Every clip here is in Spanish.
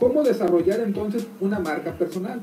¿Cómo desarrollar entonces una marca personal?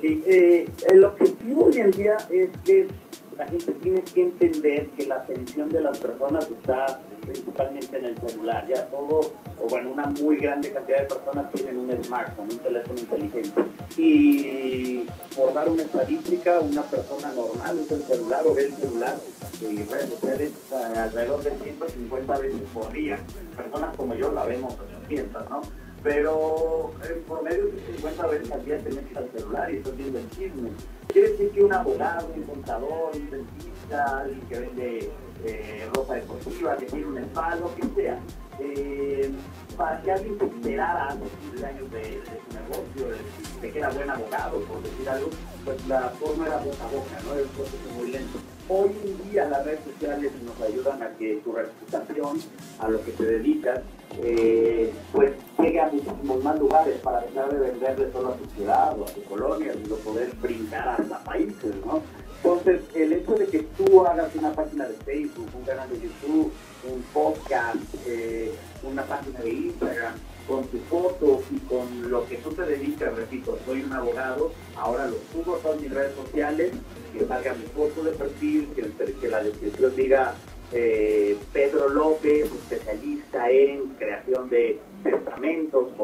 Sí, eh, el objetivo hoy en día es que la gente tiene que entender que la atención de las personas está principalmente en el celular. Ya todo, o bueno, una muy grande cantidad de personas tienen un smartphone, un teléfono inteligente. Y por dar una estadística, una persona normal usa el celular o ve el celular y redes sociales eh, alrededor de 150 veces por día. Personas como yo la vemos 800, ¿no? Pero en promedio 50 veces al día te metes al celular y estás viendo el chisme. Quiere decir que un abogado, un contador, un dentista, alguien que vende eh, ropa deportiva, que tiene un spa, lo que sea, eh, para que alguien se enterara a los 15 años de, de, su negocio, de, que era buen abogado, por decir algo, pues la forma era boca a boca, ¿no? El proceso muy lento. Hoy en día las redes sociales nos ayudan a que tu reputación, a lo que te dedicas, eh, pues llegue a muchísimos más lugares para dejar de venderle solo a tu ciudad o a tu colonia, sino poder brincar hasta países, ¿no? Entonces, el hecho de que tú hagas una página de Facebook, un canal de YouTube, un podcast, eh, una página de Instagram, con tu foto y con lo que tú te dedicas, repito, soy un abogado, ahora lo subo a todas mis redes sociales, que salga mi foto de perfil, que, la descripción diga eh, Pedro López, especialista en creación de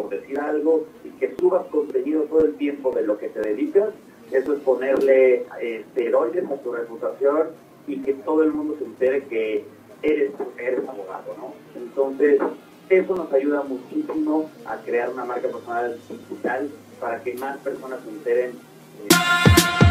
decir algo, y que subas contenido todo el tiempo de lo que te dedicas, eso es ponerle esteroides a tu reputación y que todo el mundo se entere que eres, eres abogado, ¿no? Entonces, eso nos ayuda muchísimo a crear una marca personal digital para que más personas se enteren. Eh,